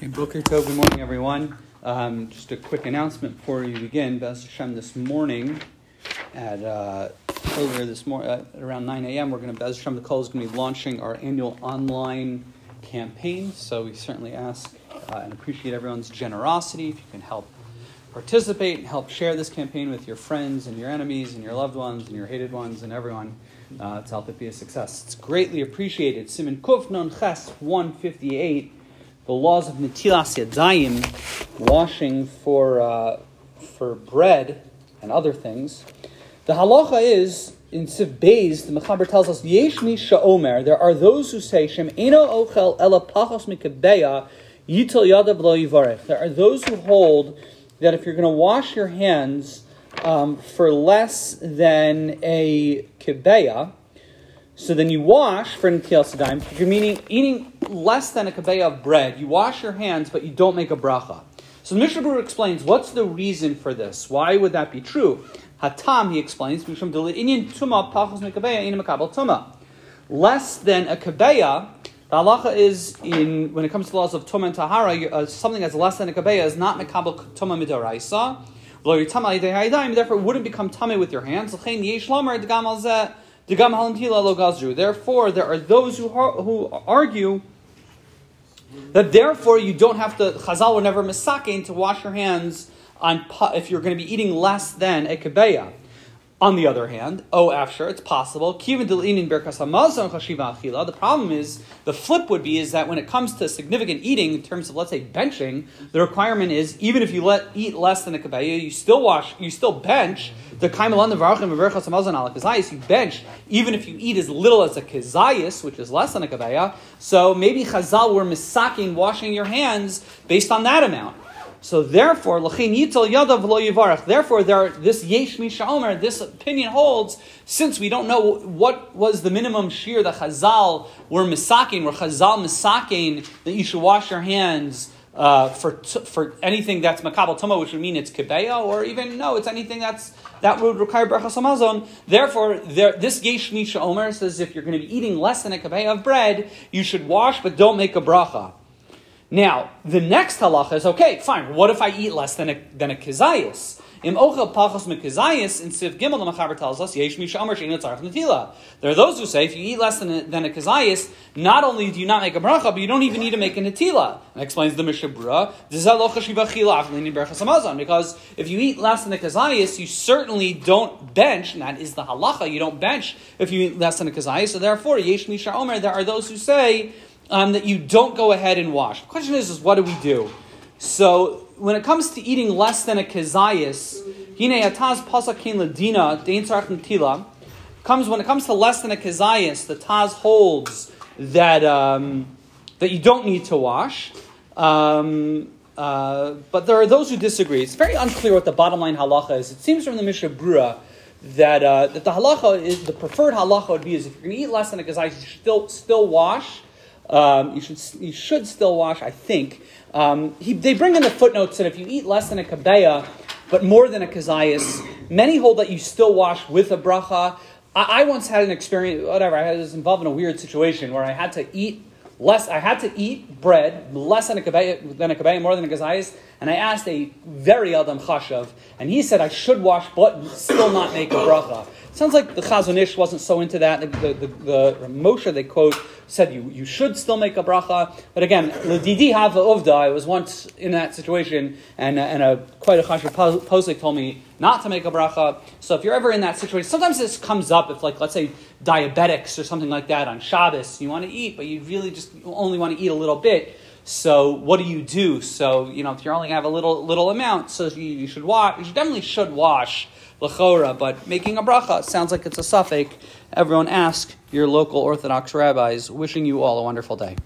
Boker Tov, good morning, everyone. Um, just a quick announcement before we begin. Bez Hashem this morning at uh, earlier this morning uh, around 9 a.m. We're going to Bez Hashem the Call is going to be launching our annual online campaign. So we certainly ask uh, and appreciate everyone's generosity. If you can help participate and help share this campaign with your friends and your enemies and your loved ones and your hated ones and everyone uh, to help it be a success. It's greatly appreciated. Siman Kuf Nun Ches 158 the laws of Netilas Yadayim, washing for, uh, for bread and other things. The halacha is, in Siv Beis, the Mechaber tells us, Yesh mi sha'omer, there are those who say, Shem eno ochel ela pachos mikabeya, yitel yadav lo yivarech. There are those who hold that if you're going to wash your hands um, for less than a kibeya, so then you wash for Netilas Yadayim. You're meaning eating less than a kabeya of bread, you wash your hands, but you don't make a bracha. So the Mishnah Berurah explains what's the reason for this. Why would that be true? Hatam, he explains. Less than a kabeya, the halacha is in when it comes to laws of tumah and tahara, uh, something that's less than a kabeya is not mekabel tumah midaraisa. Therefore, it wouldn't become tummy with your hands. Therefore, there are those who, who argue that therefore you don't have to, Chazal were never misakein to wash your hands on if you're going to be eating less than a kebeya. On the other hand, oh, after it's possible. The problem is the flip would be is that when it comes to significant eating in terms of let's say benching, the requirement is even if you let eat less than a kabeya, you still wash, you still bench the ala kazayis. You bench even if you eat as little as a kazayis, which is less than a kabeya. So maybe Chazal were misaking washing your hands based on that amount. So therefore, lachin. Therefore, there this yesh misha This opinion holds since we don't know what was the minimum shear that Chazal were misaking, where Chazal misaking that you should wash your hands. Uh, for for anything that's makabel tuma, which would mean it's kibeya, or even no, it's anything that's that would require brachas hamazon. Therefore, there, this yesh misha says if you're going to be eating less than a kibeya of bread, you should wash, but don't make a bracha. Now, the next halacha is okay, fine. What if I eat less than a, than a kizayis? Im ochel pachos mekizayis in Siv Gimel, the Machaber tells us, yesh misha amar shein netila. There are those who say if you eat less than a, than a kizayis, not only do you not make a bracha, but you don't even need to make a netila. And explains the Mishnah Berurah, because if you eat less than a kizayis, you certainly don't bench, and that is the halacha, you don't bench if you eat less than a kizayis, so therefore, yesh misha there are those who say, um, that you don't go ahead and wash. The question is, is what do we do? So when it comes to eating less than a kezayis, hine ataz pasakin ladina natila, comes when it comes to less than a kezayis, the Taz holds that um, that you don't need to wash. Um, uh, but there are those who disagree. It's very unclear what the bottom line halacha is. It seems from the Mishnah Berurah that uh, that the halacha is the preferred halacha would be is if you're going to eat less than a kezayis, you should still still wash. Um, you should you should still wash, I think. Um, he, they bring in the footnotes that if you eat less than a kabeya, but more than a kazayas, many hold that you still wash with a bracha. I, I once had an experience, whatever, I was involved in a weird situation where I had to eat less. I had to eat bread less than a kabeya, than a kabeya, more than a kazayas, and I asked a very adam chashav, and he said I should wash, but still not make a bracha. Sounds like the Chazon Ish wasn't so into that. The, the, the, the Moshe they quote said you, you should still make a bracha. But again, Ladidi Hava Uvda, I was once in that situation, and, uh, and a, quite a Chashav Posik told me not to make a bracha. So if you're ever in that situation, sometimes this comes up if, like, let's say diabetics or something like that on Shabbos, you want to eat, but you really just only want to eat a little bit. So what do you do? So you know if you're only have a little little amount, so you, you should wash. You definitely should wash lechora, but making a bracha sounds like it's a suffix. Everyone ask your local Orthodox rabbis. Wishing you all a wonderful day.